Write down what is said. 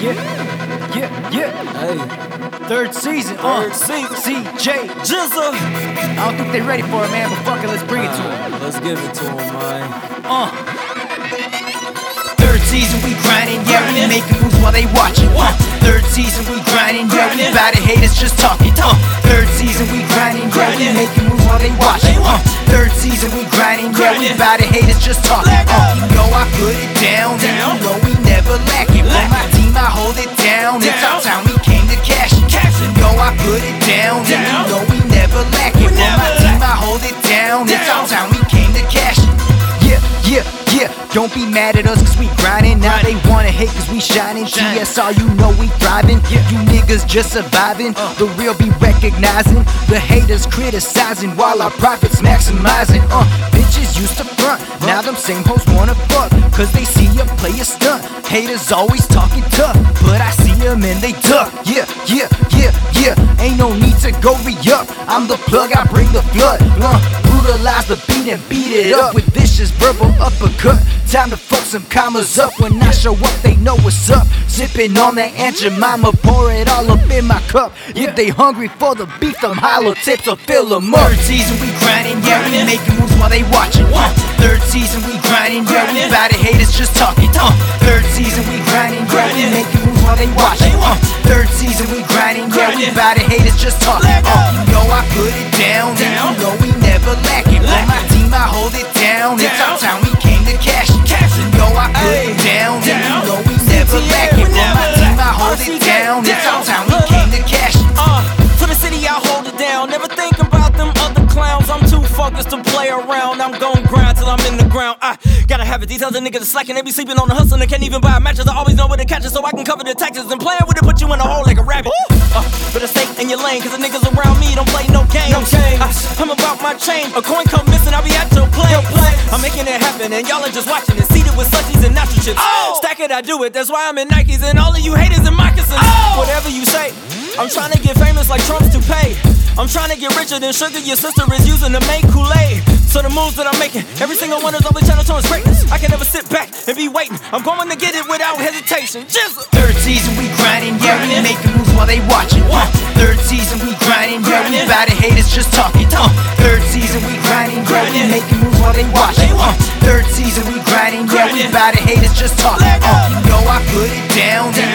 Yeah, yeah, yeah. Hey, Third season. Uh, Third season. C-Jay. Jizza. I don't think they're ready for it, man, but fuck it, let's bring it to them. Uh, let's give it to him, man. Uh. Third season we grinding, yeah, we making moves while they watching. Uh. Third season we grinding, yeah, we about to haters just talking. Uh. Third season we grinding, yeah, we making moves while they watching. Uh. Third season we grinding, yeah, we about to haters just talking. Uh. You know I put it down, and you know we never lacking. For my team I hold it down, it's our time we came to cash it. You know I put it down, and you know we never lacking. For my team I hold it down, it's our time Don't be mad at us cause we grinding. Now they wanna hate cause we shining. GSR, you know we thriving. You niggas just surviving. The real be recognizing. The haters criticizing while our profits maximizing. Uh, bitches used to front. Now them same hoes wanna fuck. Cause they see you play a stunt. Haters always talking tough. But I see them and they duck. Yeah, yeah, yeah, yeah. Ain't no need to go re up. I'm the plug, I bring the flood. Uh, brutalize the beat and beat it up with vicious verbal uppercut. Time to fuck some commas up. When I show up, they know what's up. Sipping on that Aunt Jemima, pour it all up in my cup. If they hungry for the beef, them hollow tips will fill them up. Third season we grinding, yeah, we making moves while they watching. Uh, third season we grinding, yeah, we bout to haters just talking. Uh, third season we grinding, yeah, we making moves while they watching. Uh, third season we grinding, yeah, we bout to haters just talking. Uh, you know I put it down, and you know we never lacking. I'm gon' grind till I'm in the ground. I gotta have it. These other niggas are slacking. They be sleeping on the hustle and they can't even buy matches. I always know where to catch it so I can cover the taxes. And playing with it, put you in a hole like a rabbit. Uh, better stay in your lane, cause the niggas around me don't play no games. No I, I'm about my change. A coin come missing, I'll be at your place. I'm making it happen, and y'all are just watching it. Seated with slushies and natural chips. Oh! Stack it, I do it. That's why I'm in Nikes, and all of you haters in moccasins. Oh! Whatever you say. I'm trying to get famous like Trump's to pay. I'm trying to get richer than sugar your sister is using to make Kool-Aid. So the moves that I'm making, every single one is always channel towards greatness. I can never sit back and be waiting. I'm going to get it without hesitation. Just Third season we grinding, yeah, we making moves while they watching. Uh, third season we grinding, yeah, we bout to haters just talking. Uh, third season we grinding, yeah, we making moves while they watching. Uh, third season we grinding, yeah, we bout to haters just talking. Uh, you know I put it down, and